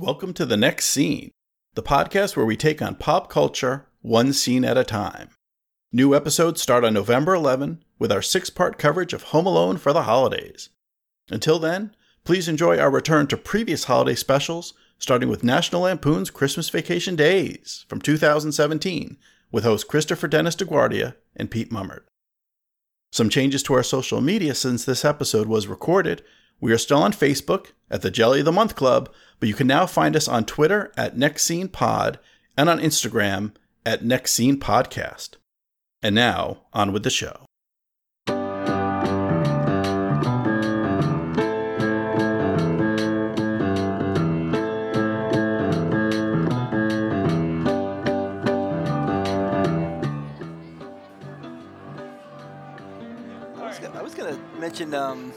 Welcome to The Next Scene, the podcast where we take on pop culture one scene at a time. New episodes start on November 11 with our six part coverage of Home Alone for the holidays. Until then, please enjoy our return to previous holiday specials, starting with National Lampoon's Christmas Vacation Days from 2017 with host Christopher Dennis DeGuardia and Pete Mummert. Some changes to our social media since this episode was recorded. We are still on Facebook at the Jelly of the Month Club, but you can now find us on Twitter at Next Scene Pod and on Instagram at Next Scene Podcast. And now, on with the show. I was, was gonna mention um,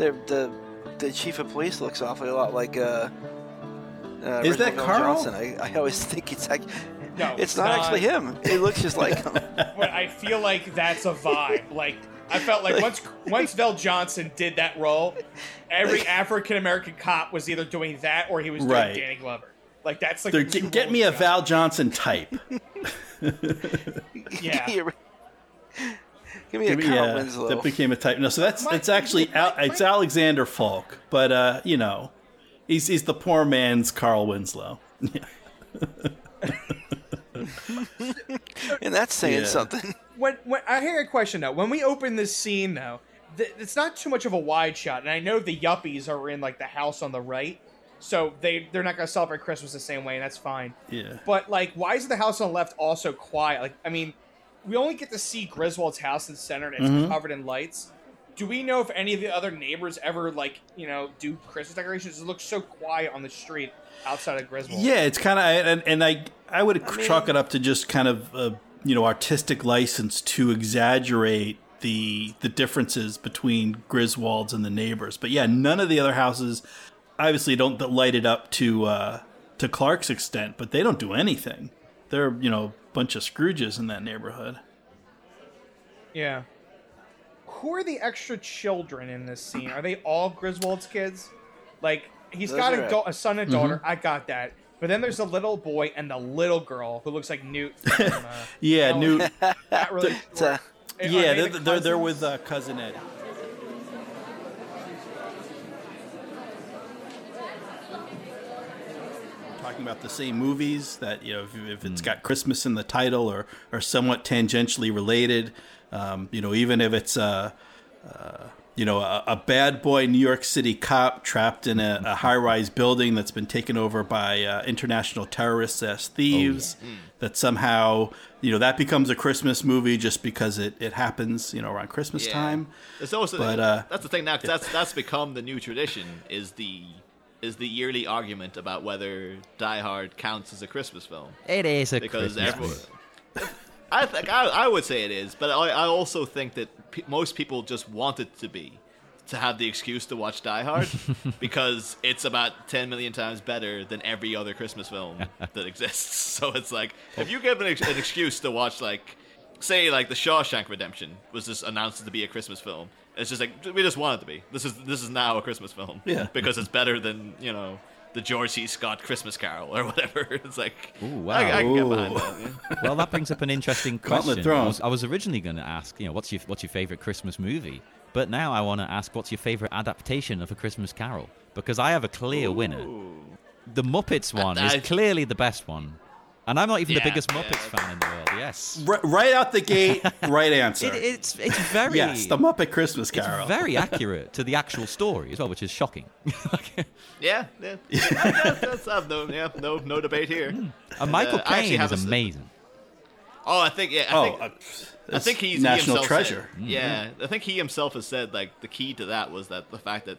the the the chief of police looks awfully a lot like uh, uh Is that Carl? Johnson. I, I always think it's like No, it's not, actually him. It looks just like him. But I feel like that's a vibe. Like I felt like once once Vel Johnson did that role, every African American cop was either doing that or he was doing Right. Danny Glover. Like that's like the get, get me a roles Vel Johnson type. Yeah. Give me give a me, Carl uh, Winslow. that became a type. No, so that's My- it's actually my- Al, my- it's Alexander Falk, but uh, you know, he's he's the poor man's Carl Winslow. and that's saying Yeah. something. when, when I hear a question though, when we open this scene though, th- it's not too much of a wide shot, and I know the yuppies are in like the house on the right, so they they're not gonna celebrate Christmas the same way, and that's fine. Yeah. But like, why is the house on the left also quiet? Like, I mean, we only get to see Griswold's house in the center, and it's Mhm. covered in lights. Do we know if any of the other neighbors ever like you know do Christmas decorations? It looks so quiet on the street outside of Griswold. Yeah, it's kind of and, and I I would I mean- chalk it up to just kind of uh, you know artistic license to exaggerate the the differences between Griswold's and the neighbors. But yeah, none of the other houses obviously don't light it up to uh, to Clark's extent, but they don't do anything. They're you know a bunch of Scrooges in that neighborhood. Yeah. Who are the extra children in this scene? Are they all Griswold's kids? Like he's Those got a, it. da- a son and daughter. I got that. But then there's a little boy and the little girl who looks like Newt. From, uh, Yeah, Newt. not really. It's, uh, yeah, they they're, the they're they're with uh, cousin Eddie. Talking about the same movies that you know, if, if it's got Christmas in the title or or somewhat tangentially related, um, you know, even if it's uh, uh, you know a, a bad boy New York City cop trapped in a, a high-rise building that's been taken over by uh, international terrorists as thieves. That somehow you know that becomes a Christmas movie just because it, it happens you know around Christmas Yeah. time. It's also But, uh, that's the thing now. 'cause that's that's become the new tradition. Is the is the yearly argument about whether Die Hard counts as a Christmas film It is a because Christmas everyone. movie. I think I, I would say it is, but I, I also think that pe- most people just want it to be to have the excuse to watch Die Hard because it's about 10 million times better than every other Christmas film that exists. So it's like if you give an, ex- an excuse to watch like say like The Shawshank Redemption was just announced to be a Christmas film. It's just like we just want it to be. This is this is now a Christmas film. Yeah. Because it's better than, you know, the George C. Scott Christmas Carol or whatever. It's like Ooh, wow. I, I can get behind that. yeah. Well, that brings up an interesting question. I was, I was originally going to ask, you know, what's your what's your favorite Christmas movie? But now I want to ask, what's your favorite adaptation of A Christmas Carol? Because I have a clear winner. The Muppets one I- is clearly the best one, and I'm not even the Yeah, biggest yeah. Muppets fan in the world. Yes, R- right out the gate, right answer. it, it's it's very yes, the Muppet Christmas it's Carol. very accurate to the actual story as well, which is shocking. Yeah, yeah. that's, that's, I have no, yeah, no, no debate here. and Michael uh, I Caine have is a s- amazing. Oh, I think yeah. I oh, think, uh, I think he's he national himself treasure. Said, yeah, I think he himself has said like the key to that was that the fact that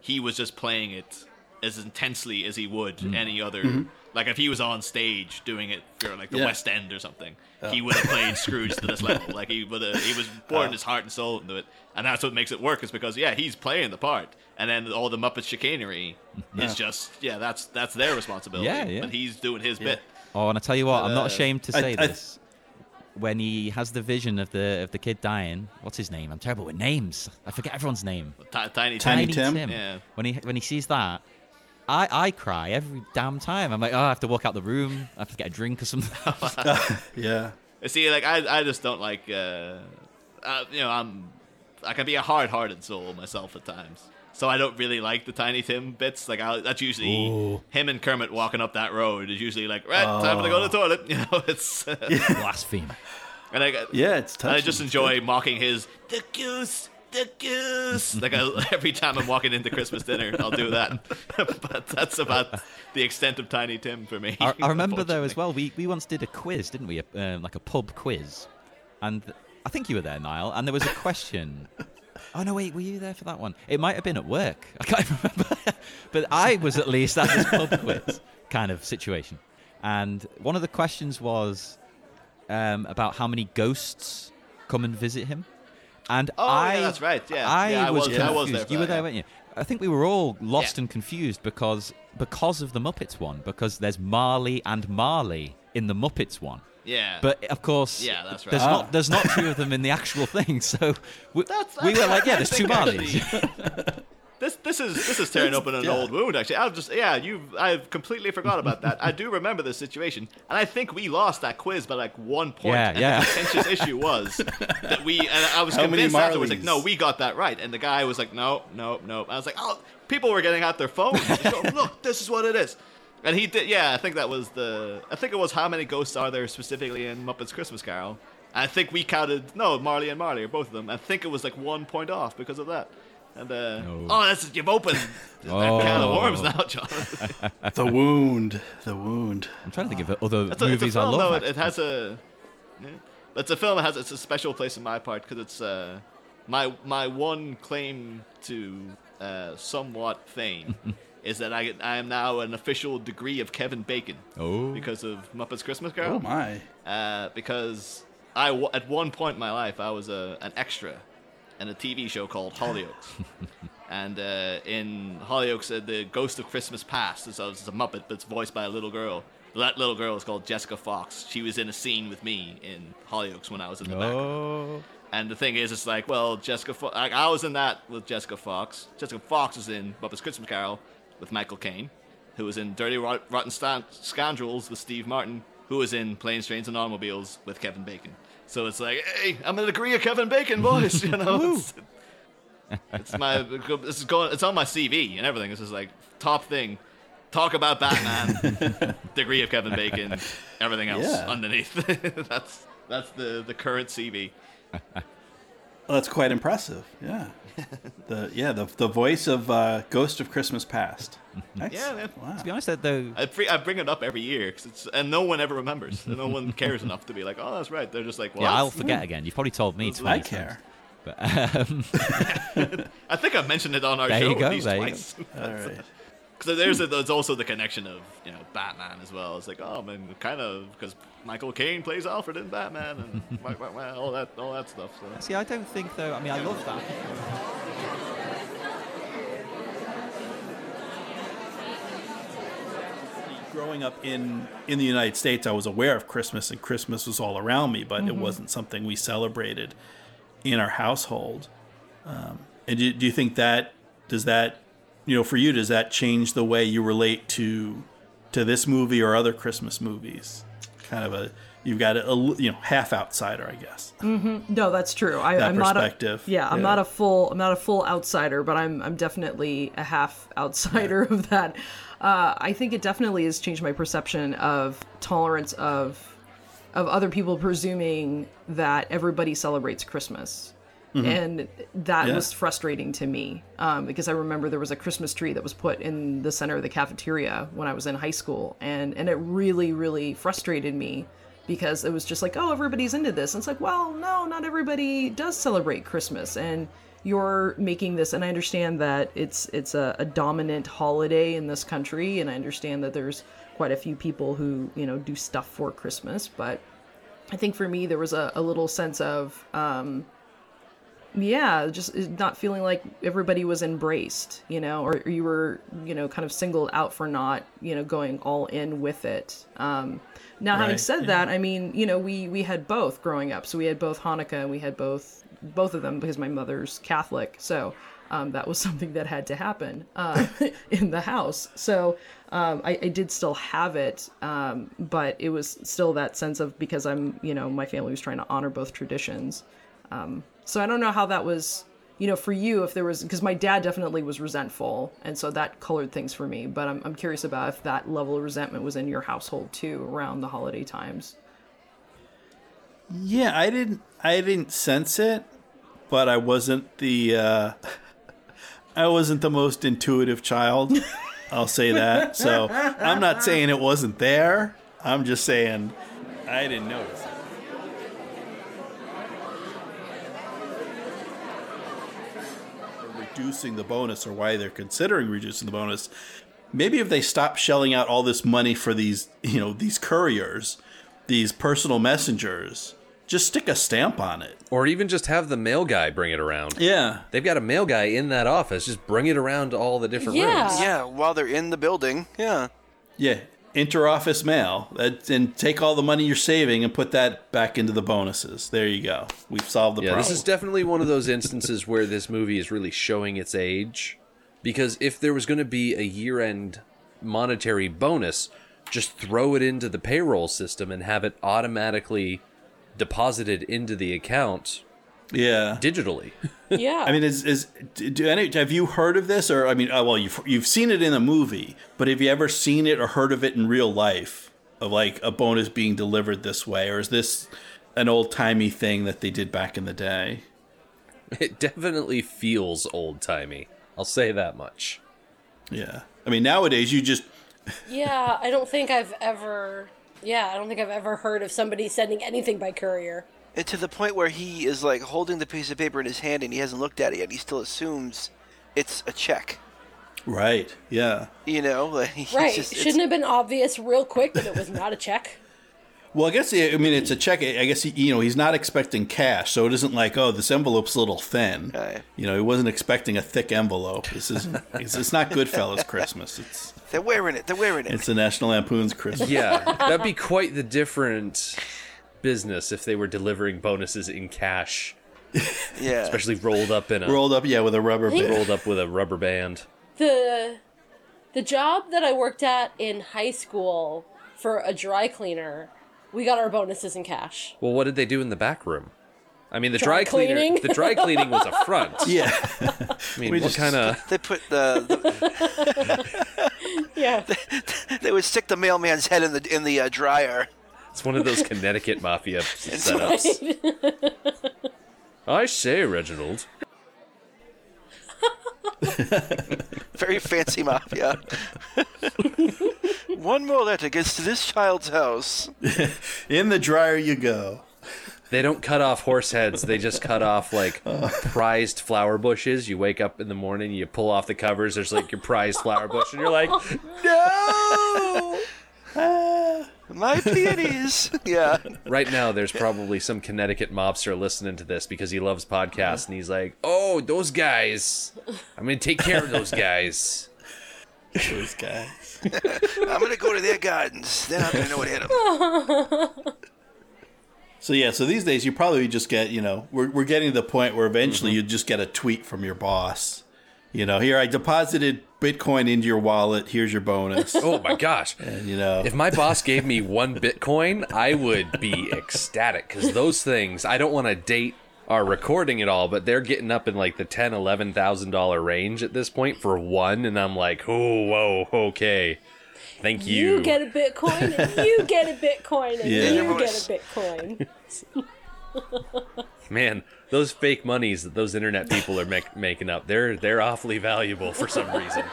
he was just playing it as intensely as he would mm-hmm. any other. Mm-hmm. Like if he was on stage doing it for like the Yeah. West End or something, he would have played Scrooge to this level. Like he would have, he was pouring his heart and soul into it, and that's what makes it work. Is because yeah, he's playing the part, and then all the Muppet chicanery mm-hmm. is just yeah, that's that's their responsibility. Yeah, yeah. But he's doing his bit. Oh, and I tell you what, I'm not uh, ashamed to say I- this. When he has the vision of the of the kid dying, what's his name? I'm terrible with names. I forget everyone's name. Ti- Tiny Tiny Tim. Tim? Yeah. When he when he sees that, I, I cry every damn time. I'm like, oh, I have to walk out the room. I have to get a drink or something. yeah. See, like I, I just don't like, uh, uh, you know, I'm, I can be a hard-hearted soul myself at times. So I don't really like the Tiny Tim bits. Like I, that's usually Ooh. him and Kermit walking up that road is usually like, right, time to go to the toilet. You know, it's, uh, Blasphemer. and I, Yeah, it's and I just enjoy mocking his the goose, the goose. like I, every time I'm walking into Christmas dinner, I'll do that. but that's about the extent of Tiny Tim for me. I, I remember though as well. We we once did a quiz, didn't we? A, um, like a pub quiz, and I think you were there, Niall. And there was a question. oh no, wait, were you there for that one? It might have been at work. I can't remember, but I was at least at this pub quiz kind of situation. And one of the questions was um, about how many ghosts come and visit him. And Oh, I, yeah, that's right. Yeah, I yeah, I was was- I confused. was there for you were that, there, yeah. weren't you? I think we were all lost Yeah. and confused because because of the Muppets one, because there's Marley and Marley in the Muppets one. Yeah. But of course, Yeah, that's right. There's Ah. not there's not two of them in the actual thing, so we, That's- we were like, yeah, there's two Marleys. This this is this is tearing open an yeah. old wound. Actually, I've just yeah, you I've completely forgot about that. I do remember this situation, and I think we lost that quiz by like one point. Yeah, and yeah. The contentious issue was that we and I was How convinced afterwards like, no, we got that right, and the guy was like, no, no, no. I was like, oh, people were getting out their phones. Go, Look, this is what it is. And he did, yeah. I think that was the. I think it was how many ghosts are there specifically in Muppets Christmas Carol. I think we counted no Marley and Marley or both of them. I think it was like one point off because of that. And uh, No. oh, that's you've opened that can of Oh. worms now, John. the wound. The wound. I'm trying to think of other It's a, it's a movies I love. though. It, it has a. Yeah. It's a film that has it's a special place in my part because it's uh, my my one claim to uh, somewhat fame is that I I am now an official degree of Kevin Bacon oh, because of Muppets Christmas Carol. Oh my. uh, because I w- at one point in my life I was a, an extra in a TV show called Hollyoaks, and uh, in Hollyoaks uh, the Ghost of Christmas Past is, is a Muppet, but it's voiced by a little girl. That little girl is called Jessica Fox. She was in a scene with me in Hollyoaks when I was in the background. oh, And the thing is, it's like, well, Jessica. Fo- I, I was in that with Jessica Fox. Jessica Fox was in Muppets Christmas Carol with Michael Caine, who was in Dirty Rot- Rotten Stan- Scoundrels with Steve Martin, who was in Planes, Trains, and Automobiles with Kevin Bacon. So it's like, hey, I'm a degree of Kevin Bacon, boys. You know, it's, it's my. This is going. It's on my CV and everything. This is like top thing. Talk about Batman. degree of Kevin Bacon. Everything else Yeah. underneath. that's that's the the current CV. Well, that's quite impressive. Yeah. The yeah the the voice of uh, Ghost of Christmas Past. Nice. Yeah, man. Wow. to be honest, though, I, pre- I bring it up every year, 'cause it's, and no one ever remembers. and no one cares enough to be like, "Oh, that's right." They're just like, "Well, yeah, I'll forget again. You've probably told me I twice. I care. But um, I think I've mentioned it on our There show you go, at least there you twice. All right. Because there's a, there's also the connection of you know Batman as well. It's like, oh man, kind of because Michael Caine plays Alfred in Batman and wah, wah, wah, all that all that stuff. So. see, I don't think though. I mean, I love that. Growing up in in the United States, I was aware of Christmas, and Christmas was all around me, but it wasn't something we celebrated in our household. Um, and do, do you think that does that you know for you does that change the way you relate to to this movie or other Christmas movies? Kind of a you've got a, a you know half outsider, I guess. Mm-hmm. No, that's true. I, That I'm not a yeah, I'm yeah. not a full I'm not a full outsider, but I'm I'm definitely a half outsider of that. Uh, I think it definitely has changed my perception of tolerance of of other people presuming that everybody celebrates Christmas. And that Yeah. was frustrating to me um, because I remember there was a Christmas tree that was put in the center of the cafeteria when I was in high school, and and it really really frustrated me because it was just like, oh, everybody's into this. And it's like, well, no, not everybody does celebrate Christmas, and you're making this. And I understand that it's it's a, a dominant holiday in this country, and I understand that there's quite a few people who you know do stuff for Christmas, but I think for me there was a, a little sense of um, yeah, just not feeling like everybody was embraced, you know, or you were, you know, kind of singled out for not, you know, going all in with it. Um, now, having said yeah. that, I mean, you know, we we had both growing up, so we had both Hanukkah and we had both both of them because my mother's Catholic. So um, that was something that had to happen uh, in the house. So um, I, I did still have it, um, but it was still that sense of because I'm, you know, my family was trying to honor both traditions. Um, so I don't know how that was, you know, for you if there was because my dad definitely was resentful, and so that colored things for me. But I'm I'm curious about if that level of resentment was in your household too around the holiday times. Yeah, I didn't I didn't sense it, but I wasn't the uh I wasn't the most intuitive child. I'll say that. So, I'm not saying it wasn't there. I'm just saying I didn't notice. Reducing the bonus or why they're considering reducing the bonus. Maybe if they stop shelling out all this money for these, you know, these couriers, these personal messengers, just stick a stamp on it. Or even just have the mail guy bring it around. Yeah. They've got a mail guy in that office. Just bring it around to all the different Yeah. rooms. Yeah, while they're in the building. Yeah. Yeah. Inter-office mail. That, and take all the money you're saving and put that back into the bonuses. There you go. We've solved the Yeah, problem. this is definitely one of those instances where this movie is really showing its age. Because if there was going to be a year end monetary bonus, just throw it into the payroll system and have it automatically deposited into the account yeah. digitally. Yeah. I mean, is is do any have you heard of this or I mean, uh, well, you've you've seen it in a movie, but have you ever seen it or heard of it in real life of like a bonus being delivered this way, or is this an old timey thing that they did back in the day? It definitely feels old timey. I'll say that much. Yeah, I mean, nowadays you just yeah, I don't think I've ever. Yeah, I don't think I've ever heard of somebody sending anything by courier. And to the point where he is like holding the piece of paper in his hand and he hasn't looked at it yet. He still assumes it's a check. right, yeah. You know, like Right. just- Shouldn't have been obvious real quick that it was not a check. Well, I guess I mean it's a check. I guess he, you know he's not expecting cash, so it isn't like oh this envelope's a little thin. Right. You know he wasn't expecting a thick envelope. This is it's, it's not Goodfellas Christmas. It's They're wearing it. They're wearing it. it's the National Lampoon's Christmas. Yeah, that'd be quite the different business if they were delivering bonuses in cash, yeah. especially rolled up in a Rolled up, yeah, with a rubber band. rolled up with a rubber band. The the job that I worked at in high school for a dry cleaner, we got our bonuses in cash. Well, what did they do in the back room? I mean, the Dry dry, cleaner. cleaning? The dry cleaning was a front. Yeah, I mean, We what kind of? They put the, the Yeah. they would stick the mailman's head in the in the uh, dryer. It's one of those Connecticut mafia setups. I say, Reginald. Very fancy mafia. One more letter gets to this child's house. in the dryer you go. They don't cut off horse heads. They just cut off like uh. prized flower bushes. You wake up in the morning, you pull off the covers. There's like your prized flower bush, and you're like, No. My peonies. yeah. right now, there's probably some Connecticut mobster listening to this because he loves podcasts, and he's like, "Oh, those guys! I'm gonna take care of those guys." Those guys. I'm gonna go to their gardens. They're not gonna know what hit them. So yeah, so these days you probably just get, you know, we're we're getting to the point where eventually mm-hmm. you just get a tweet from your boss. You know, here I deposited Bitcoin into your wallet. Here's your bonus. Oh my gosh! And you know, If my boss gave me one Bitcoin, I would be ecstatic because those things. I don't want to date are recording at all, but they're getting up in like the ten, eleven thousand dollar range at this point for one, and I'm like, oh, whoa, okay, thank you. You get a Bitcoin, and you get a Bitcoin, and Yeah. you get a Bitcoin. Man, those fake monies that those internet people are mak- making up, they're they're awfully valuable for some reason.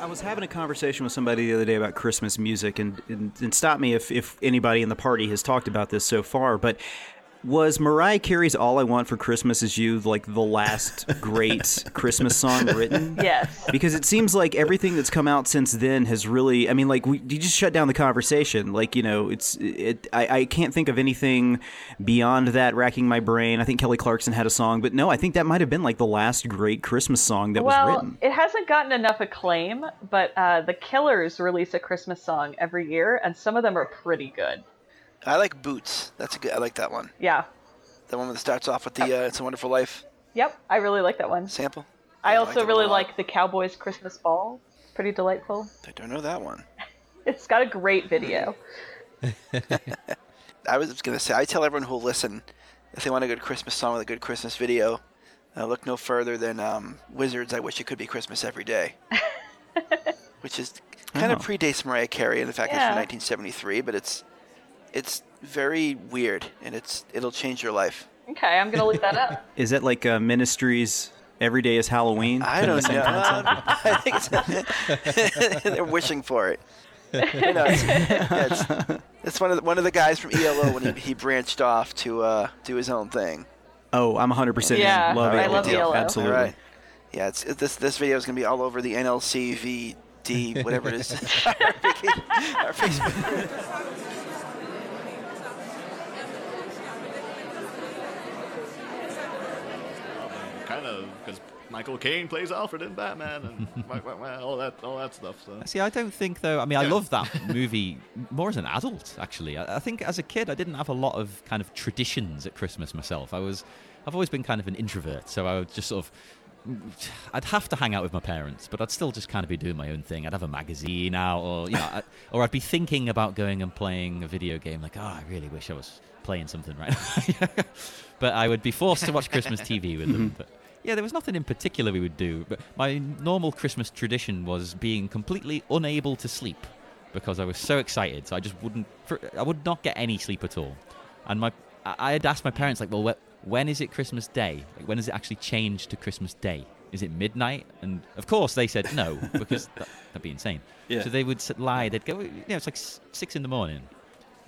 I was having a conversation with somebody the other day about Christmas music, and, and, and stop me if, if anybody in the party has talked about this so far, but was Mariah Carey's All I Want for Christmas Is You like the last great Christmas song written? Yes. Because it seems like everything that's come out since then has really, I mean, like, we, you just shut down the conversation. Like, you know, it's, it, I, I can't think of anything beyond that racking my brain. I think Kelly Clarkson had a song, but no, I think that might have been like the last great Christmas song that was well, written. it hasn't gotten enough acclaim, but uh, the Killers release a Christmas song every year, and some of them are pretty good. I like Boots. That's a good. I like that one. Yeah. The one that starts off with the uh, "It's a Wonderful Life" Yep, I really like that one. sample. I I also liked it a really like the Cowboys Christmas Ball. Pretty delightful. I don't know that one. It's got a great video. I was gonna say I tell everyone who'll listen if they want a good Christmas song with a good Christmas video, uh, look no further than um, Wizzard's. I wish it could be Christmas every day, which is kind of Oh. predates Mariah Carey. and the fact, it's from 1973, but it's it's very weird and it's it'll change your life. Okay, I'm gonna look that up. Is it like uh, Ministry's? Every day is Halloween. I don't know. I think it's, they're wishing for it. You know, it's, yeah, it's, it's one of the, one of the guys from ELO when he, he branched off to uh, do his own thing. Oh, I'm 100% Yeah, in. Love I love ELO. Absolutely. All right. Yeah, it's it, this this video is gonna be all over the NLCVD whatever it is. Our Facebook. Kind of because Michael Caine plays Alfred in Batman and all that all that stuff. So See, I don't think though. I mean, I Yeah. love that movie more as an adult. Actually, I, I think as a kid, I didn't have a lot of kind of traditions at Christmas myself. I was, I've always been kind of an introvert, so I would just sort of. I'd have to hang out with my parents, but I'd still just kind of be doing my own thing. I'd have a magazine out, or you know, I, or I'd be thinking about going and playing a video game. Like, oh, I really wish I was playing something right now. but I would be forced to watch Christmas TV with them. But yeah, there was nothing in particular we would do. But my normal Christmas tradition was being completely unable to sleep because I was so excited. So I just wouldn't. I would not get any sleep at all. And my, I had asked my parents like, well, wh- when is it Christmas Day? Like, when does it actually change to Christmas Day? Is it midnight? And of course they said no because that, that'd be insane. Yeah. So they would lie. They'd go, you know, it's like six in the morning,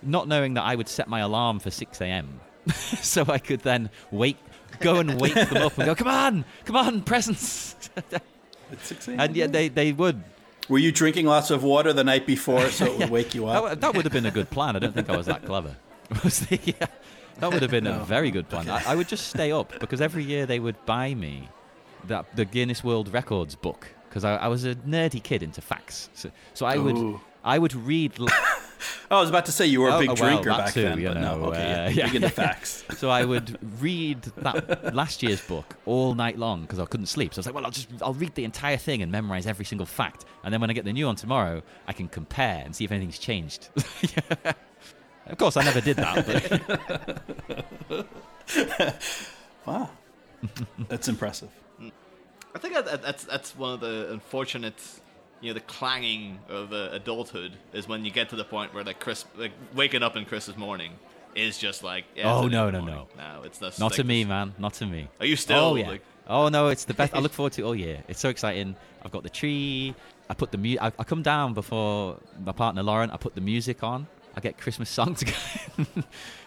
not knowing that I would set my alarm for six a.m. so I could then wake, go and wake them up and go, come on, come on, presents. It's 6 a.m. and yet they, they would. Were you drinking lots of water the night before so it would wake you That, up? wa- that would have been a good plan. I don't think I was that clever. Was the- yeah, that would have been a very good plan. I, I would just stay up because every year they would buy me that the Guinness World Records book because I, I was a nerdy kid into facts. So, so I would I would read. l- I was about to say you were a Oh, big oh, well, drinker that back too, then, you but know, no. Okay, uh, yeah. yeah. Big into facts. So I would read that last year's book all night long because I couldn't sleep. So I was like, well, I'll just I'll read the entire thing and memorize every single fact, and then when I get the new one tomorrow, I can compare and see if anything's changed. Of course, I never did that. But Wow. That's impressive. I think that's that's one of the unfortunate, you know, the clanging of uh, adulthood is when you get to the point where like Chris, like waking up in Christmas morning is just like. Yeah, Oh, no, no, morning. no. no, it's not like to me, man. Not to me. Are you still, Oh yeah. like- Oh no, it's the best. I look forward to it all year. It's so exciting. I've got the tree. I put the mu- I, I come down before my partner Lauren. I put the music on. I get Christmas songs going.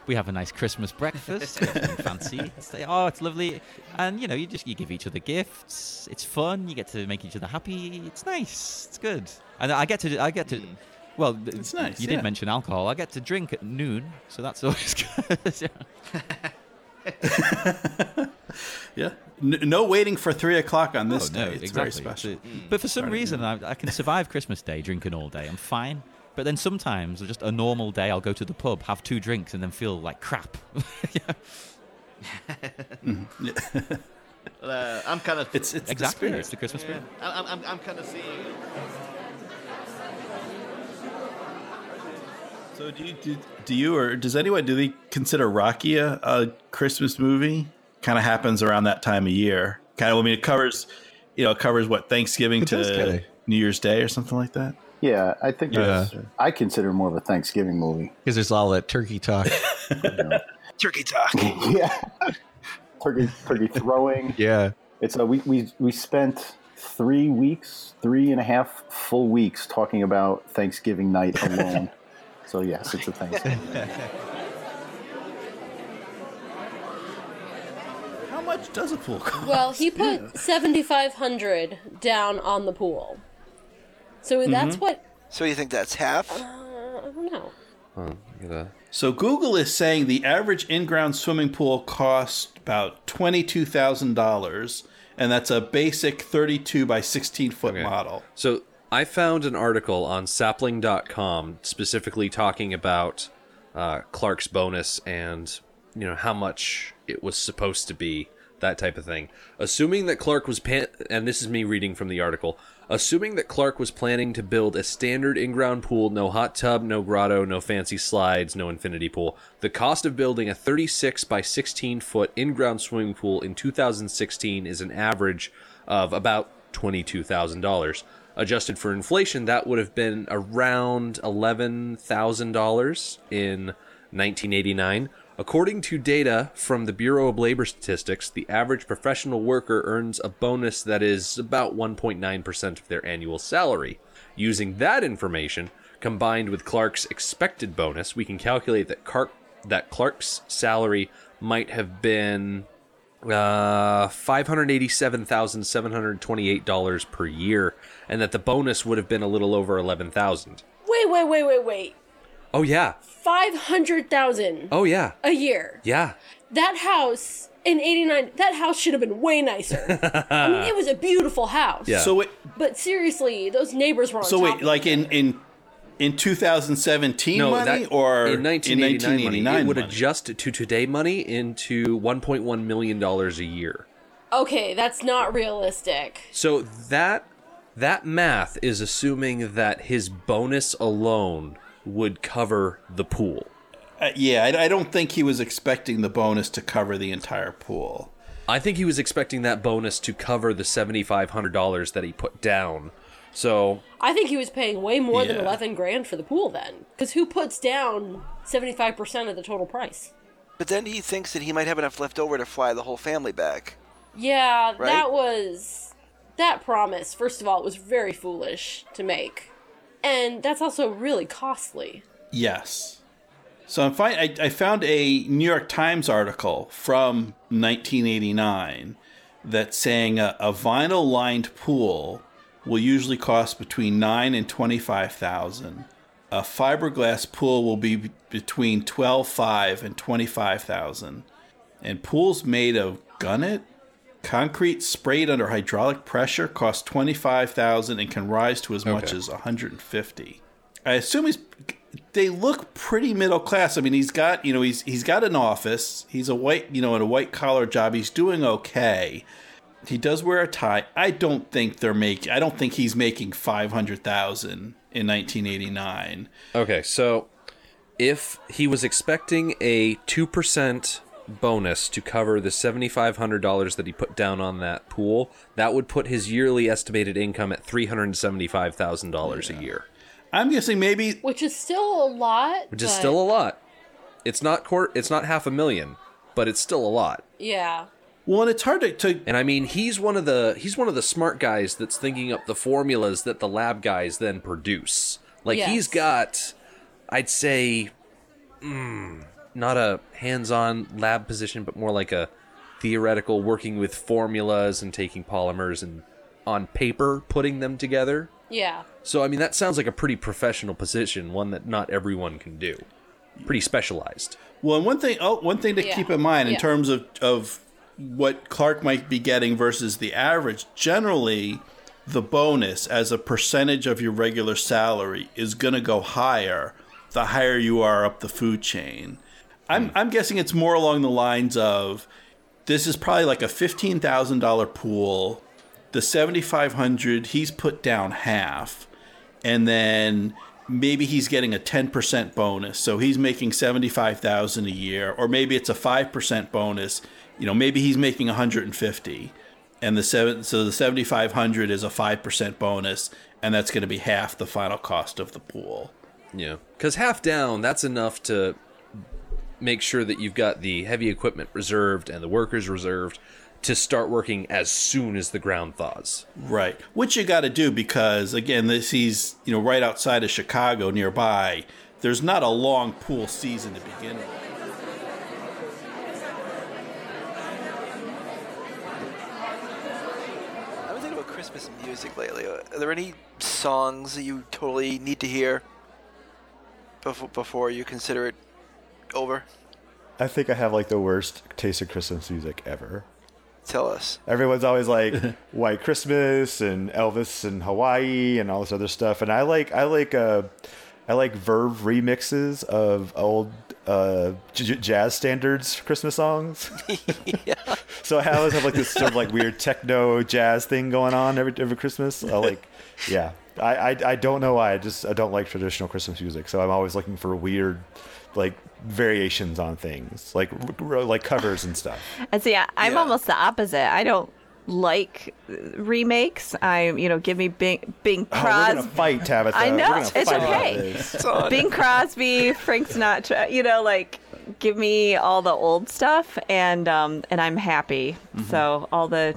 We have a nice Christmas breakfast. fancy. Oh, it's lovely. And you know, you just you give each other gifts. It's fun. You get to make each other happy. It's nice. It's good. And I get to I get to. Mm. Well, It's nice, You yeah. did mention alcohol. I get to drink at noon, so that's always good. Yeah. N- no waiting for three o'clock on this Oh, day. no, it's exactly. very special. But for some reason, I, I can survive Christmas Day drinking all day. I'm fine. But then sometimes, just a normal day, I'll go to the pub, have two drinks, and then feel like crap. Uh, I'm kind of. It's it's the exactly. spirit. It's the Christmas spirit. I'm, I'm, I'm kind of seeing. So do you do, do you or does anyone do they consider Rocky a, a Christmas movie? Kind of happens around that time of year. Kind of. I mean, it covers, you know, it covers what Thanksgiving It to. New Year's Day or something like that. Yeah, I think Yeah. that's, I consider more of a Thanksgiving movie. Because there's all that turkey talk. Turkey talk. yeah, turkey turkey throwing. yeah. It's a we we we spent three weeks, three and a half full weeks talking about Thanksgiving night alone. so yes, it's a Thanksgiving. How much does a pool cost? Well, he put seventy five hundred down on the pool. So that's Mhm. what So you think that's half? uh, I don't know. So Google is saying the average in-ground swimming pool costs about twenty-two thousand dollars, and that's a basic thirty-two by sixteen foot model. So I found an article on sapling.com specifically talking about uh, Clark's bonus and you know how much it was supposed to be, that type of thing. Assuming that Clark was pan- and this is me reading from the article, assuming that Clark was planning to build a standard in-ground pool, no hot tub, no grotto, no fancy slides, no infinity pool. The cost of building a 36 by 16 foot in-ground swimming pool in 2016 is an average of about $22,000. Adjusted for inflation, that would have been around $11,000 in 1989. According to data from the Bureau of Labor Statistics, the average professional worker earns a bonus that is about 1.9% of their annual salary. Using that information, combined with Clark's expected bonus, we can calculate that, Clark, that Clark's salary might have been uh, $587,728 per year, and that the bonus would have been a little over 11000 Wait, wait, wait, wait, wait. Oh, yeah. 500,000 Oh, yeah. a year. Yeah. That house in 89, that house should have been way nicer. I mean, it was a beautiful house. Yeah. So it But seriously, those neighbors were on so top wait, of like in in in 2017 No, money that, or in 1989, money, it would money? adjust to today money into 1.1 million dollars a year. Okay, that's not realistic. So that that math is assuming that his bonus alone would cover the pool. Uh, yeah, I, I don't think he was expecting the bonus to cover the entire pool. I think he was expecting that bonus to cover the $7500 that he put down. So, I think he was paying way more than Yeah. 11 grand for the pool then. Because who puts down 75% of the total price? But then he thinks that he might have enough left over to fly the whole family back. Yeah, Right? that was. That promise, first of all, it was very foolish to make. And that's also really costly. Yes. So I'm fi- I, I found a New York Times article from 1989 that's saying a, a vinyl lined pool will usually cost between nine and twenty five thousand. A fiberglass pool will be between twelve five and twenty five thousand, and pools made of gunite concrete sprayed under hydraulic pressure costs twenty five thousand and can rise to as much as one hundred and fifty. I assume he's. They look pretty middle class. I mean, he's got you know he's he's got an office. He's a white you know in a white collar job. He's doing okay. He does wear a tie. I don't think they're making. I don't think he's making five hundred thousand in nineteen eighty nine. okay, so if he was expecting a 2% bonus to cover the $7500 that he put down on that pool, that would put his yearly estimated income at $375,000 a year, I'm guessing maybe Which is still a lot. which is but- still a lot. It's not court, it's not half a million, but it's still a lot. Yeah. well, and it's hard to, to And I mean, he's one of the he's one of the smart guys that's thinking up the formulas that the lab guys then produce. Like Yes. he's got, I'd say, mm, not a hands-on lab position, but more like a theoretical working with formulas and taking polymers and on paper putting them together. Yeah. So I mean, that sounds like a pretty professional position, one that not everyone can do. Pretty specialized. Well, and one thing, oh, one thing to Yeah. keep in mind in Yeah. terms of of what Clark might be getting versus the average, generally, the bonus as a percentage of your regular salary is going to go higher the higher you are up the food chain. I'm I'm guessing it's more along the lines of this is probably like a fifteen thousand dollar pool. The seventy five hundred he's put down half, and then maybe he's getting a 10% bonus. So he's making 75000 a year or maybe it's a 5% bonus. You know maybe he's making 150 and the seven so the 7500 is a 5% bonus and that's going to be half the final cost of the pool. Yeah, because half down, that's enough to make sure that you've got the heavy equipment reserved and the workers reserved to start working as soon as the ground thaws. right which you got to do because again this he's you know right outside of chicago nearby there's not a long pool season to begin with I've been thinking about Christmas music lately. Are there any songs that you totally need to hear before before you consider it over? I think I have like the worst taste of Christmas music ever. Tell us. Everyone's always like White Christmas and Elvis and Hawaii and all this other stuff, and I like I like uh I like Verve remixes of old uh, j- jazz standards Christmas songs. So I always have like this sort of like weird techno jazz thing going on every every Christmas. I like, yeah. I, I I don't know why. I just I don't like traditional Christmas music. So I'm always looking for weird, like variations on things, like r- r- like covers and stuff. And see, I, I'm almost the opposite. I don't like remakes. I'm you know, give me Bing, Bing Oh, we're gonna Crosby. fight, Tabitha. I We're know it's fight okay. this. Bing Crosby, Frank Sinatra. You know, like give me all the old stuff, and um, and I'm happy. Mm-hmm. So all the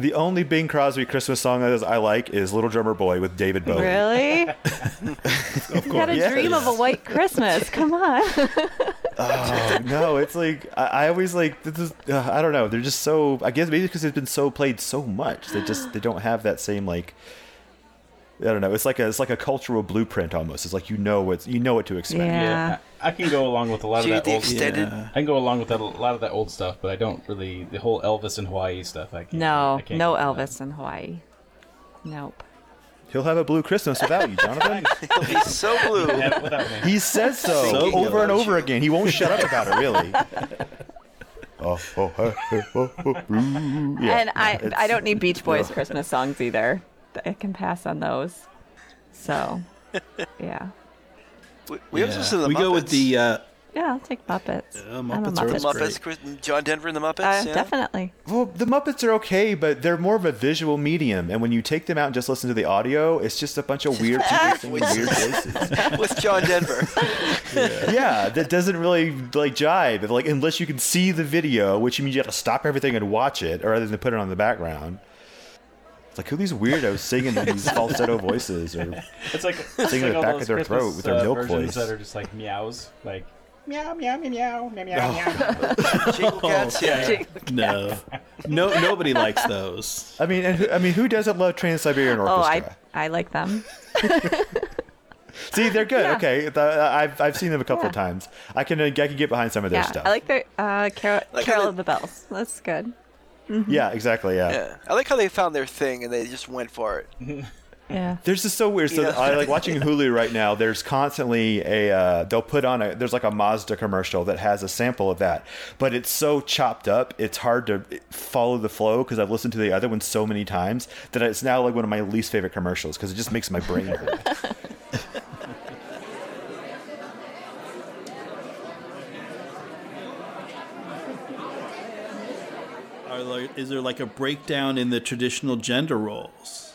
The only Bing Crosby Christmas song that I like is "Little Drummer Boy" with David Bowie. really, Of you got a Yes. dream of a white Christmas. Come on. Oh no, it's like I, I always like this is uh, I don't know. They're just so I guess maybe because it's been so played so much. They just they don't have that same like I don't know. It's like a it's like a cultural blueprint almost. It's like you know what you know what to expect. I, I can go along with a lot of that the old. extended- I can go along with that, a lot of that old stuff, but I don't really the whole Elvis in Hawaii stuff. I can't. No, I can't no get Elvis in Hawaii. Nope. He'll have a blue Christmas without you, Jonathan. He'll be so blue. Yeah, he says so, Thinking over and about over again. He won't shut up about it. Really. Oh, oh, oh, oh, oh, oh, ooh. Yeah, and I it's- I don't need Beach Boys Ugh. Christmas songs either. I can pass on those. So, yeah. We, we also listen the we Muppets. go with the uh, Yeah, I'll take Muppets. I'm a Muppets are Muppet. great. Muppets, John Denver and the Muppets. Uh, yeah? Definitely. Well, the Muppets are okay, but they're more of a visual medium. And when you take them out and just listen to the audio, it's just a bunch of weird people singing weird voices. with John Denver. yeah, that doesn't really like jive. Like unless you can see the video, which means you have to stop everything and watch it, or rather than put it on the background. It's like who are these weirdos singing these falsetto voices or It's like it's singing like the back of their Christmas, throat with their uh, milk versions voice. that are just like meows, like meow meow meow meow meow meow meow. Jingle cats. Yeah. no, no, nobody likes those. I mean, and who, I mean, who doesn't love Trans Siberian Orchestra? Oh, I I like them. See, they're good. Yeah. Okay, The- I've I've seen them a couple Yeah. of times. I can uh, I can get behind some of their Yeah, stuff. I like their uh, Carol, Like Carol of the Bells. That's good. Mhm. Yeah, exactly. Yeah. Yeah. I like how they found their thing and they just went for it. Yeah. There's just so weird. So Yeah. I like watching Hulu right now. There's constantly a uh, they'll put on a there's like a Mazda commercial that has a sample of that, but it's so chopped up. It's hard to follow the flow because I've listened to the other one so many times that it's now like one of my least favorite commercials because it just makes my brain hurt. is there like a breakdown in the traditional gender roles?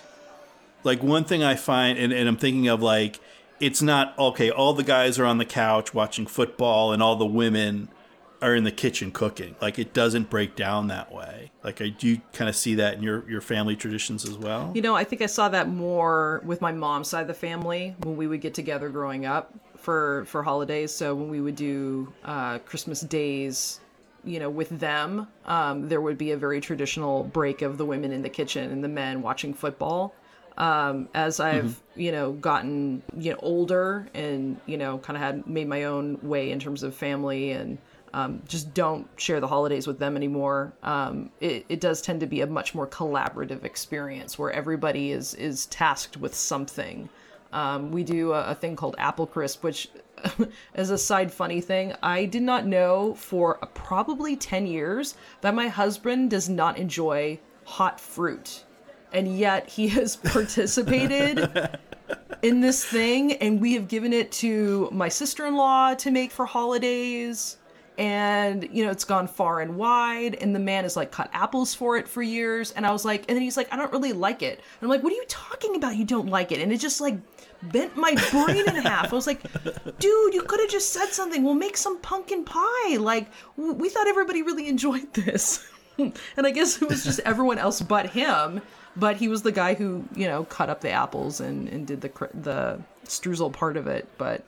Like one thing I find, and, and I'm thinking of like, it's not okay. All the guys are on the couch watching football, and all the women are in the kitchen cooking. Like it doesn't break down that way. Like I do kind of see that in your your family traditions as well. You know, I think I saw that more with my mom's side of the family when we would get together growing up for for holidays. So when we would do uh, Christmas days, you know, with them, um, there would be a very traditional break of the women in the kitchen and the men watching football. Um, as I've you know gotten you know older and you know kind of had made my own way in terms of family and um, just don't share the holidays with them anymore. Um, it, it does tend to be a much more collaborative experience where everybody is is tasked with something. Um, we do a, a thing called Apple Crisp, which, as a side funny thing, I did not know for probably ten years that my husband does not enjoy hot fruit, and yet he has participated in this thing and we have given it to my sister-in-law to make for holidays. And you know it's gone far and wide and the man has like cut apples for it for years. And i was like and then he's like i don't really like it. And i'm like what are you talking about? You don't like it. And it just like bent my brain in half. I was like dude you could have just said something. We'll make some pumpkin pie. Like we thought everybody really enjoyed this. And i guess it was just everyone else but him. But he was the guy who you know cut up the apples and, and did the the streusel part of it. But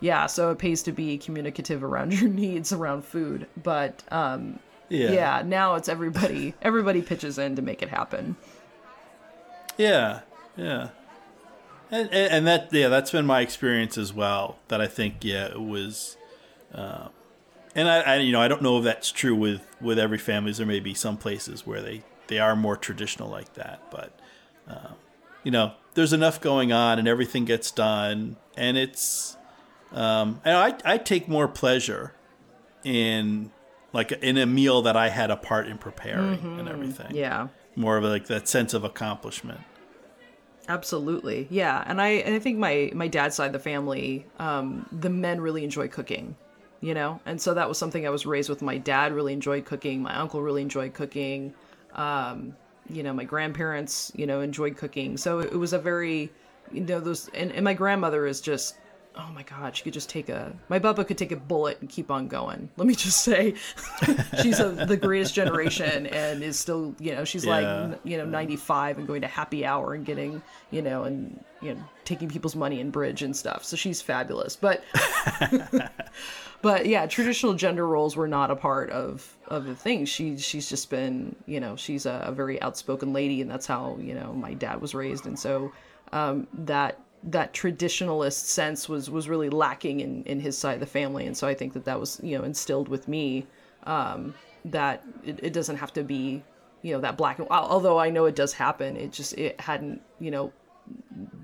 yeah so it pays to be communicative around your needs around food. But um Yeah. yeah now it's everybody everybody pitches in to make it happen. Yeah, yeah, and, and and that yeah, that's been my experience as well. That I think yeah, it was, um, and I, I you know I don't know if that's true with with every families. There may be some places where they they are more traditional like that, but um, you know there's enough going on and everything gets done, and it's Um, and I I take more pleasure in like in a meal that I had a part in preparing and Mhm. everything. Yeah. more of like that sense of accomplishment. Absolutely, yeah, and I and I think my my dad's side of the family, um, the men really enjoy cooking, you know, and so that was something I was raised with. My dad really enjoyed cooking. My uncle really enjoyed cooking. Um, you know, my grandparents, you know, enjoyed cooking. So it was a very, you know, those and, and my grandmother is just. Oh my God! She could just take a. My Bubba could take a bullet and keep on going. Let me just say, she's a, the greatest generation and is still, you know, she's Yeah. like, you know 95 and going to happy hour and getting you know and you know taking people's money in bridge and stuff so she's fabulous but but yeah traditional gender roles were not a part of of the thing she she's just been you know she's a, a very outspoken lady and that's how you know my dad was raised and so um that that traditionalist sense was was really lacking in in his side of the family. And so i think that that was you know instilled with me um that it, it doesn't have to be you know that black and al- although i know it does happen it just it hadn't you know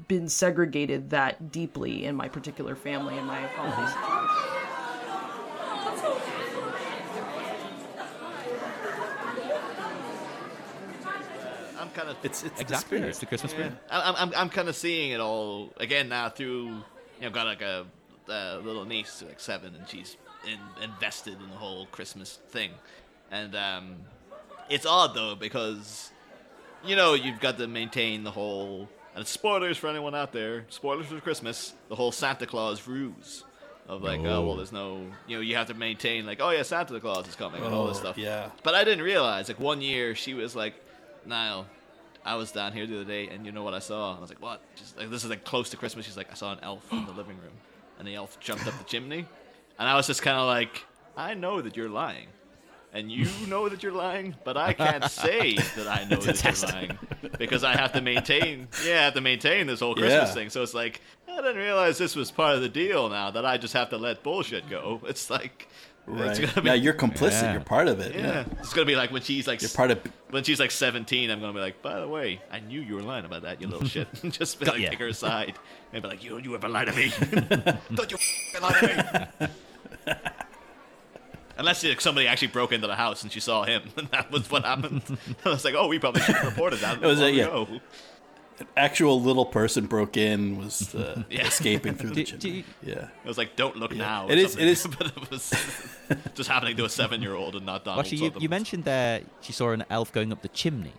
been segregated that deeply in my particular family and my situation I'm kind of it's it's Exactly, it's the Christmas spirit. I'm I'm I'm kind of seeing it all again now through you know got like a, a little niece like seven and she's in, invested in the whole Christmas thing, and um, it's odd though because you know you've got to maintain the whole and spoilers for anyone out there spoilers for Christmas the whole Santa Claus ruse of like oh, Oh. well there's no you know you have to maintain like oh yeah Santa Claus is coming and all this Oh, stuff yeah. but I didn't realize like one year she was like Niall I was down here the other day, and you know what I saw? I was like, "What?" She's like, "This is like close to Christmas." She's like, "I saw an elf in the living room, and the elf jumped up the chimney," and I was just kind of like, "I know that you're lying, and you know that you're lying, but I can't say that I know that you're lying because I have to maintain, yeah, I have to maintain this whole Christmas Yeah. thing." So it's like, I didn't realize this was part of the deal. Now that I just have to let bullshit go, it's like. It's Right. gonna be, Now you're complicit. You're part of it. Yeah. Yeah. it's gonna be like when she's like You're part of- when she's like 17, I'm gonna be like, by the way, I knew you were lying about that, you little shit. Just be Got like, ya. take her aside and be like, you, you ever lie to me? Don't you f***ing lie to me? Unless like, somebody actually broke into the house and she saw him, and that was what happened. I was like, oh, we probably should have reported that. It was a- long uh, yeah. Ago. An actual little person broke in, was uh, Yeah. escaping through the Do- do chimney. Yeah. It was like, don't look now. or It is- it something. is- but it was just happening to a seven-year-old and not Well, Donald. actually, you, you mentioned there she saw an elf going up the chimney.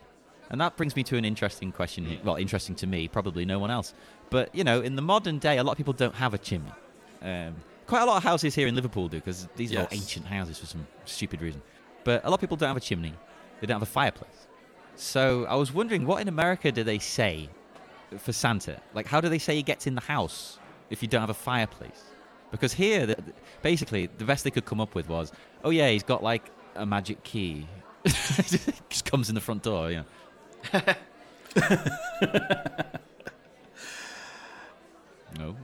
And that brings me to an interesting question. here. Well, interesting to me, probably no one else. But, you know, in the modern day, a lot of people don't have a chimney. Um, quite a lot of houses here in Liverpool do, because these are all ancient houses for some stupid reason. But a lot of people don't have a chimney. They don't have a fireplace. So I was wondering, what in America do they say for Santa? Like, how do they say he gets in the house if you don't have a fireplace? Because here, the, basically, the best they could come up with was, oh yeah, he's got like a magic key. Just comes in the front door, yeah. no.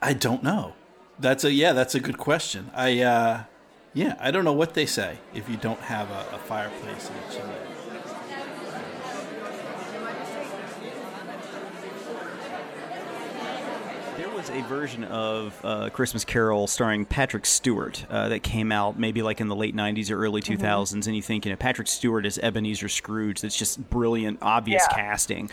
I don't know. That's a yeah. That's a good question. I uh, yeah. I don't know what they say if you don't have a, a fireplace in the chimney. There was a version of uh, Christmas Carol starring Patrick Stewart uh, that came out maybe like in the late 90s or early 2000s, and you think, you know, Patrick Stewart as Ebenezer Scrooge, that's just brilliant, obvious Yeah. casting.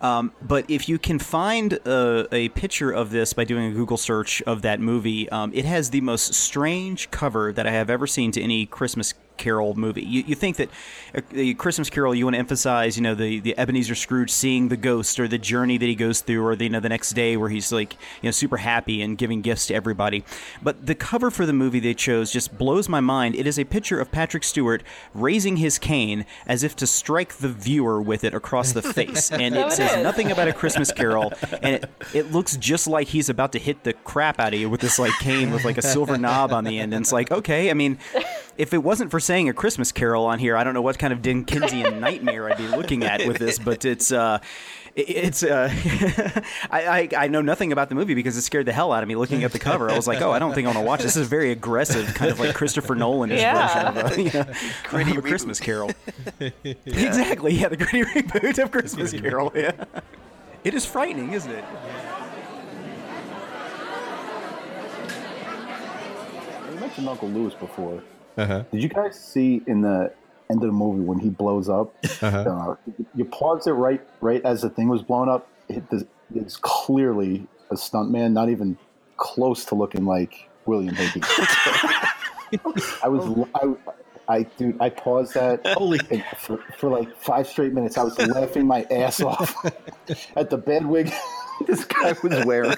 Um, but if you can find a, a picture of this by doing a Google search of that movie, um, it has the most strange cover that I have ever seen to any Christmas Carol movie. You, you think that uh, a, a Christmas Carol, you want to emphasize, you know, the, the Ebenezer Scrooge seeing the ghost or the journey that he goes through, or the, you know, the next day where he's like, you know, super happy and giving gifts to everybody. But the cover for the movie they chose just blows my mind. It is a picture of Patrick Stewart raising his cane as if to strike the viewer with it across the face, and it it says nothing about a Christmas Carol, and it, it looks just like he's about to hit the crap out of you with this like cane with like a silver knob on the end. And it's like, okay, I mean, if it wasn't for saying a Christmas Carol on here, I don't know what kind of Dickensian nightmare I'd be looking at with this, but it's uh, it's uh, I, I I know nothing about the movie because it scared the hell out of me looking at the cover. I was like, oh, I don't think I want to watch this. This is very aggressive, kind of like Christopher Nolan-ish Yeah. version of a, you know, Gritty of a. Christmas Carol. Exactly, yeah, the gritty reboot of Christmas Carol. Yeah, it is frightening, isn't it? we mentioned Uncle Lewis before. Uh-huh. Did you guys see in the end of the movie when he blows up? Uh-huh. Uh, you pause it right, right as the thing was blown up. It, it's clearly a stuntman, not even close to looking like William Hickey. I was, I, I, dude, I paused that Holy for, for like five straight minutes. I was laughing my ass off at the bedwig this guy was wearing.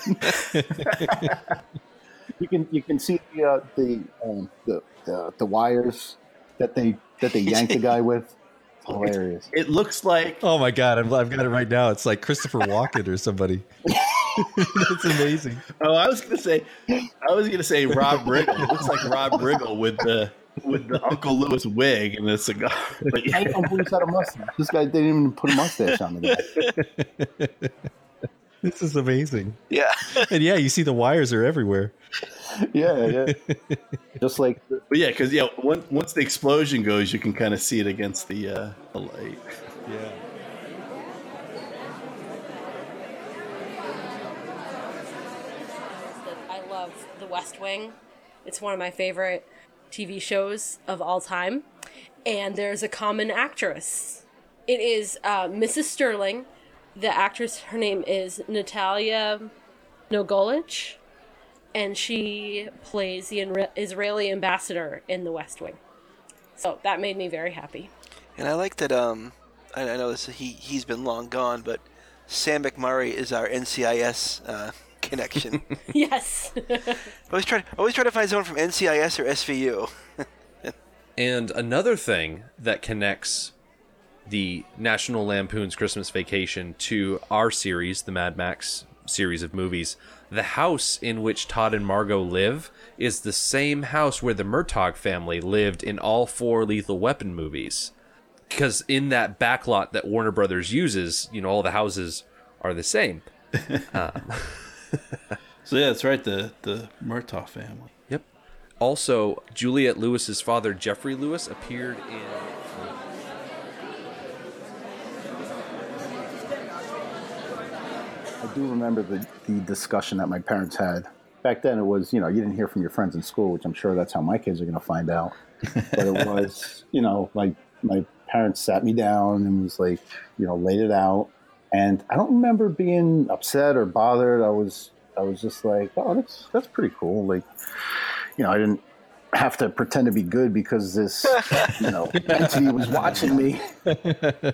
You can you can see the uh, the, um, the the the wires that they that they yanked the guy with. It's hilarious. It looks like Oh my god, I'm, I've got it right now. It's like Christopher Walken or somebody. That's amazing. Oh, I was gonna say, I was gonna say Rob Riggle. It looks like Rob Riggle with the with the Uncle Lewis wig and the cigar. But I don't believe he's had a mustache. This guy didn't even put a mustache on the guy. This is amazing. Yeah. And yeah, you see the wires are everywhere. Yeah, yeah. Just like But yeah, because yeah, once once the explosion goes, you can kind of see it against the uh, the light. Yeah. I love The West Wing. It's one of my favorite TV shows of all time. And there's a common actress. It is uh, Mrs. Sterling. The actress, her name is Natalia Nogulich. And she plays the Israeli ambassador in The West Wing. So that made me very happy. And I like that. Um, I, I know this. He he's been long gone, but Sam McMurray is our NCIS uh, connection. yes. always try always try to find someone from NCIS or SVU. And another thing that connects the National Lampoon's Christmas Vacation to our series, the Mad Max series of movies, the house in which Todd and Margot live is the same house where the Murtaugh family lived in all four Lethal Weapon movies. Because in that backlot that Warner Brothers uses, you know, all the houses are the same. Um, So yeah, that's right. The the Murtaugh family. Yep. Also, Juliette Lewis's father, Geoffrey Lewis, appeared in. I do remember the, the discussion that my parents had. Back then, it was, you know, you didn't hear from your friends in school, which I'm sure that's how my kids are going to find out. But it was, you know, like my parents sat me down and was like, you know, laid it out. And I don't remember being upset or bothered. I was, I was just like, oh, that's that's pretty cool. Like, you know, I didn't have to pretend to be good because this, you know, entity was watching me. I,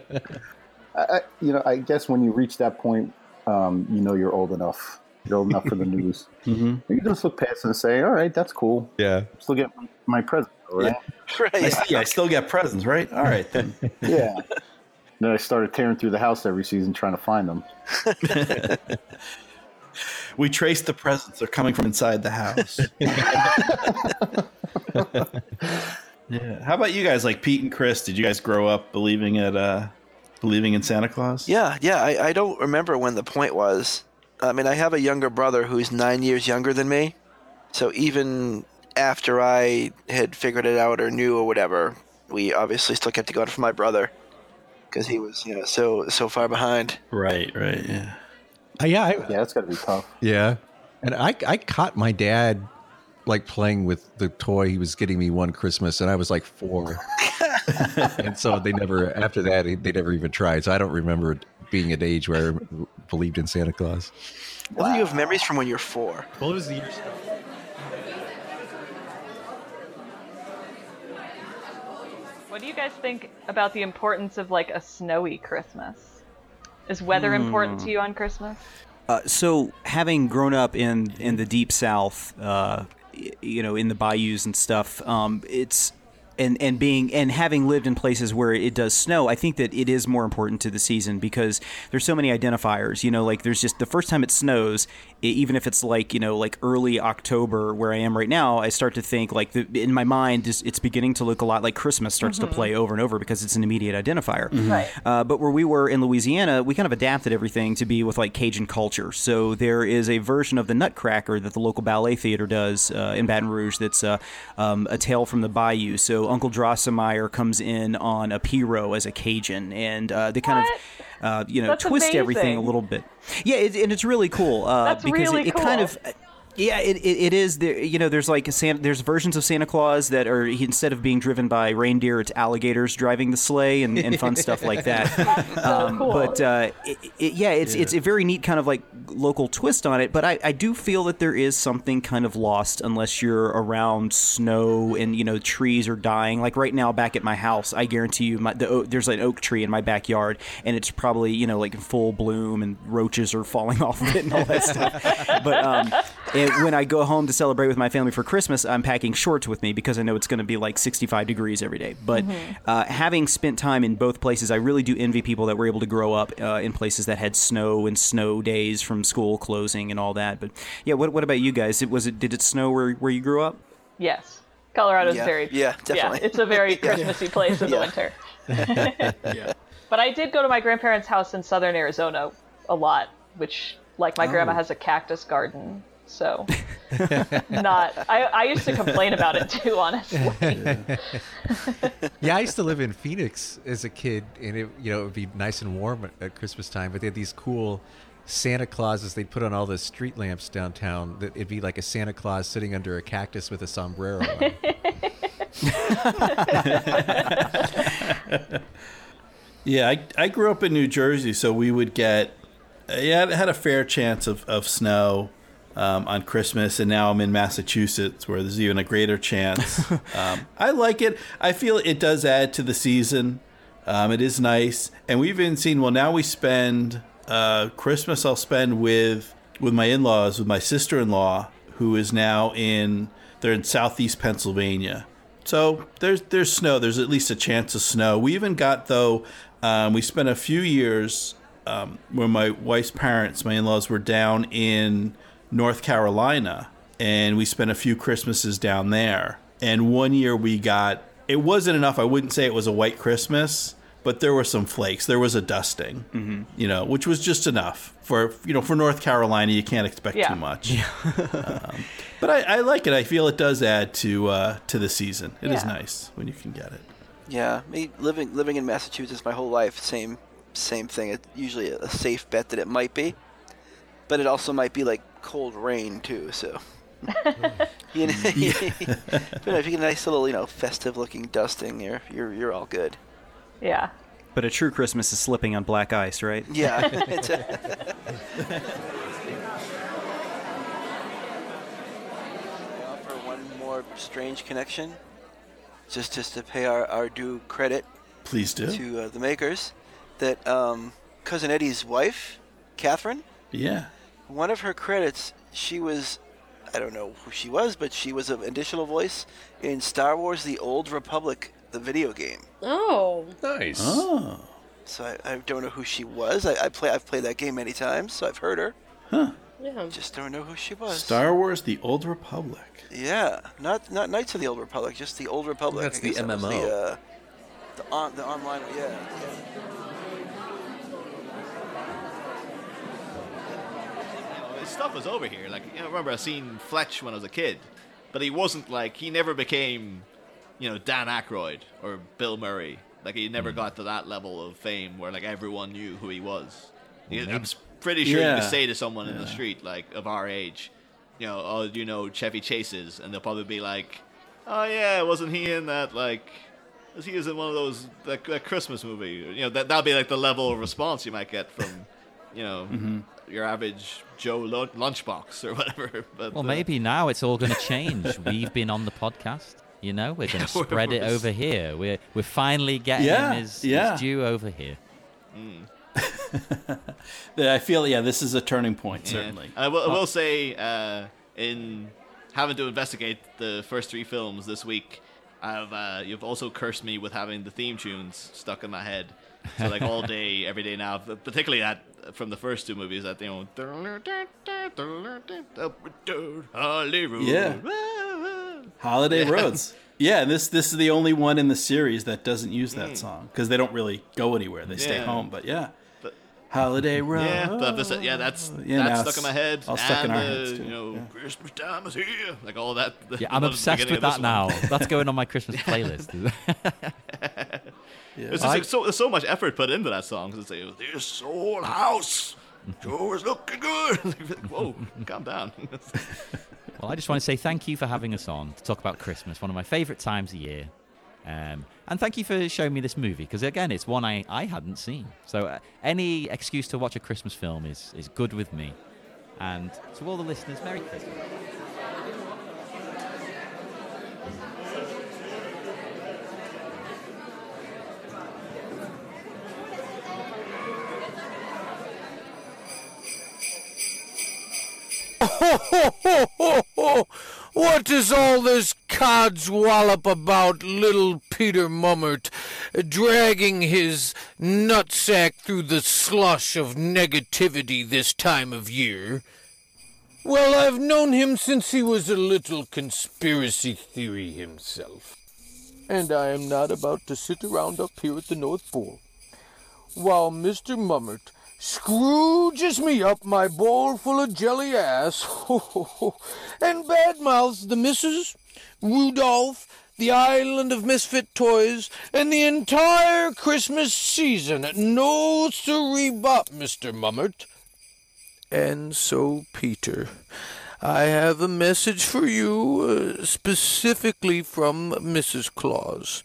I, you know, I guess when you reach that point, um, you know you're old enough. You're old enough for the news. Mm-hmm. You just look past and say, "All right, that's cool. Yeah, still get my, my present, all right?" I, see, I still get presents, right? All right then. Yeah. then I started tearing through the house every season trying to find them. we trace the presents. They're coming from inside the house. yeah. How about you guys? Like Pete and Chris, did you guys grow up believing at uh believing in Santa Claus? Yeah, yeah. I, I don't remember when the point was. I mean, I have a younger brother who's nine years younger than me. So even after I had figured it out or knew or whatever, we obviously still kept it going for my brother because he was, you know, so so far behind. Right, right, yeah. Uh, yeah, I, yeah, that's got to be tough. Yeah, and I I caught my dad like playing with the toy he was getting me one Christmas, and I was like four, and so they never after that they never even tried. So I don't remember being at age where I believed in Santa Claus. Wow. you have memories from when you're four. Well, it was the years. What do you guys think about the importance of like a snowy Christmas? Is weather Hmm. important to you on Christmas? Uh, so, having grown up in in the deep South, uh, you know, in the bayous and stuff, um, it's and and being and having lived in places where it does snow, I think that it is more important to the season because there's so many identifiers. You know, like there's just the first time it snows, even if it's like you know like early October where I am right now, I start to think like the, in my mind it's, it's beginning to look a lot like Christmas starts Mhm. to play over and over because it's an immediate identifier. Mhm. Right. Uh, but where we were in Louisiana, we kind of adapted everything to be with like Cajun culture. So there is a version of the Nutcracker that the local ballet theater does uh, in Baton Rouge that's uh, um, a tale from the bayou. So Uncle Drosselmeyer comes in on a pirogue as a Cajun, and uh, they kind of. Uh, you know, That's twist everything a little bit. Yeah, it, and it's really cool uh, because really it, it kind of Yeah, it, it, it is. There, you know, there's like a Santa, there's versions of Santa Claus that are instead of being driven by reindeer, it's alligators driving the sleigh and, and fun stuff like that. Um, cool. But uh, it, it, yeah, it's it's a very neat kind of like local twist on it. But I, I do feel that there is something kind of lost unless you're around snow and you know trees are dying. Like right now, back at my house, I guarantee you, my, the, there's an oak tree in my backyard, and it's probably you know like in full bloom, and roaches are falling off of it and all that stuff. But um, and when I go home to celebrate with my family for Christmas, I'm packing shorts with me because I know it's going to be like 65 degrees every day. But uh, having spent time in both places, I really do envy people that were able to grow up uh, in places that had snow and snow days from school closing and all that. But yeah, what, what about you guys? It was it did it snow where where you grew up? Yes. Colorado's Yeah, very yeah, definitely. it's a very Yeah. Christmassy place in the Yeah. winter. But I did go to my grandparents' house in southern Arizona a lot, which like my grandma Oh. has a cactus garden. So not I, I used to complain about it too, honestly. yeah, I used to live in Phoenix as a kid, and it you know it would be nice and warm at, at Christmas time. But they had these cool Santa Clauses they'd put on all the street lamps downtown. That it'd be like a Santa Claus sitting under a cactus with a sombrero. on. Yeah, I, I grew up in New Jersey, so we would get yeah, it had a fair chance of, of snow um, on Christmas, and now I'm in Massachusetts where there's even a greater chance. um, I like it. I feel it does add to the season. Um, it is nice, and we've even seen. Well, now we spend uh, Christmas. I'll spend with with my in laws, with my sister in law, who is now in. They're in southeast Pennsylvania. So there's there's snow. There's at least a chance of snow. We even got though. Um, we spent a few years um, where my wife's parents, my in-laws, were down in North Carolina, and we spent a few Christmases down there. And one year we got. It wasn't enough. I wouldn't say it was a white Christmas, but there were some flakes. There was a dusting, Mm-hmm. you know, which was just enough for you know for North Carolina. You can't expect Yeah. too much. um, but I, I like it. I feel it does add to uh, to the season. It is Yeah. nice when you can get it. Yeah, me living living in Massachusetts my whole life, same same thing. It's usually a safe bet that it might be, but it also might be like cold rain too. So, you know, but if you get a nice little you know festive looking dusting, you're you're you're all good. Yeah. But a true Christmas is slipping on black ice, right? Yeah. it's offer one more strange connection, just just to pay our, our due credit Please do. to uh, the makers, that um, cousin Eddie's wife, Catherine, Yeah. One of her credits, she was, I don't know who she was, but she was an additional voice in Star Wars: The Old Republic, the video game. Oh. Nice. Oh. So I, I don't know who she was. I, I play I've played that game many times, so I've heard her. Huh. Yeah. Just don't know who she was. Star Wars: The Old Republic. Yeah, not not Knights of the Old Republic, just the Old Republic. That's the guess that MMO. The, uh, the on the online, yeah. His stuff was over here. Like, you know, I remember I seen Fletch when I was a kid, but he wasn't like he never became, you know, Dan Aykroyd or Bill Murray. Like he never got to that level of fame where like everyone knew who he was. I'm pretty sure you could say to someone in the street like of our age, you know, oh, do you know Chevy Chases, and they'll probably be like, oh yeah, wasn't he in that like? Was he was in one of those that, that Christmas movie? You know, that that'd be like the level of response you might get from, you know, Mm-hmm. Your average Joe lun- lunchbox or whatever. But Well, uh, maybe now it's all going to change. We've been on the podcast. You know, we're going to we're- spread it we're over here. We're we're finally getting Yeah, his, yeah. his due over here. I feel yeah, this is a turning point yeah. certainly. I will, I will say, uh, in having to investigate the first three films this week, I've uh, you've also cursed me with having the theme tunes stuck in my head. So like all day, every day now, particularly that from the first two movies, that you know, Hollywood. Yeah. Holiday Roads. Yeah, and this this is the only one in the series that doesn't use that song because they don't really go anywhere. They stay home. But yeah, But- Holiday Road. Yeah, but this, yeah, that's Yeah, that's stuck in my head. all stuck in and, our uh, heads, too. You know, Yeah. Christmas time is here, like all that. Yeah, I'm obsessed with that now. That's going on my Christmas playlist. There's, just, like, so, there's so much effort put into that song. It's like, this old house Joe is looking good. Whoa, calm down. Well, I just want to say thank you for having us on to talk about Christmas, one of my favourite times of year. Um, and thank you for showing me this movie because again, it's one I, I hadn't seen. So uh, any excuse to watch a Christmas film is is good with me. And to all the listeners, Merry Christmas. What is all this codswallop about little Peter Mummert dragging his nutsack through the slush of negativity this time of year? Well, I've known him since he was a little conspiracy theory himself. And I am not about to sit around up here at the North Pole while Mr. Mummert Scrooges me up my bowl full of jelly ass, and badmouths the missus, Rudolph, the island of misfit toys, and the entire Christmas season. at No siree bop, Mr. Mummert. And so, Peter, I have a message for you, uh, specifically from Mrs. Claus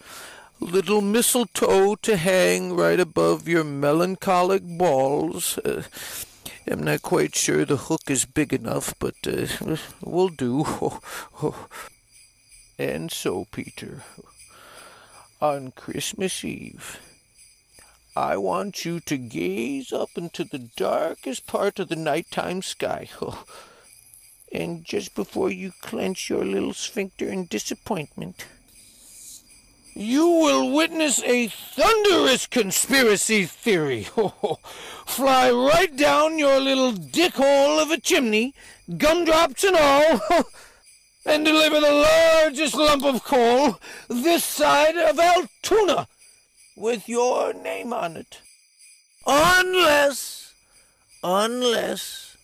little mistletoe to hang right above your melancholic balls. Uh, I'm not quite sure the hook is big enough, but uh, will do. And so, Peter, on Christmas Eve, I want you to gaze up into the darkest part of the nighttime sky. And just before you clench your little sphincter in disappointment, you will witness a thunderous conspiracy theory. Fly right down your little dick hole of a chimney, gumdrops and all, and deliver the largest lump of coal this side of Altoona with your name on it. Unless, unless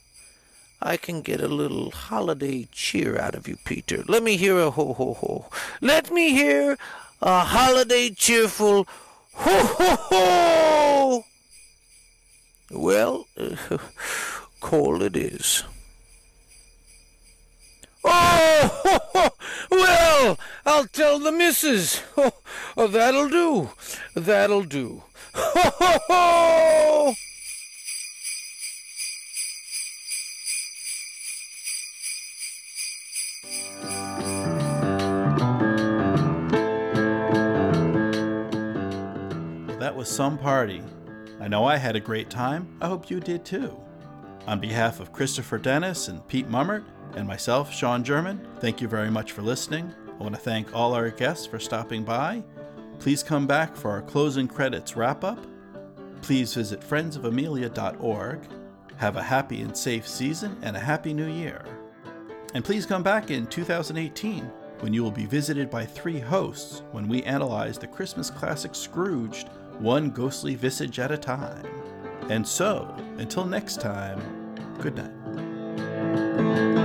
I can get a little holiday cheer out of you, Peter. Let me hear a ho ho ho. Let me hear a holiday cheerful ho ho ho. Well, uh, cold it is. Oh, ho, ho. well, I'll tell the missus. Oh, that'll do. That'll do. Ho, ho, ho! That was some party. I know I had a great time. I hope you did too. On behalf of Christopher Dennis and Pete Mummert and myself, Sean German, thank you very much for listening. I want to thank all our guests for stopping by. Please come back for our closing credits wrap up. Please visit friendsofamelia.org. Have a happy and safe season and a happy new year. And please come back in 2018 when you will be visited by three hosts when we analyze the Christmas classic Scrooged one ghostly visage at a time. And so, until next time, good night.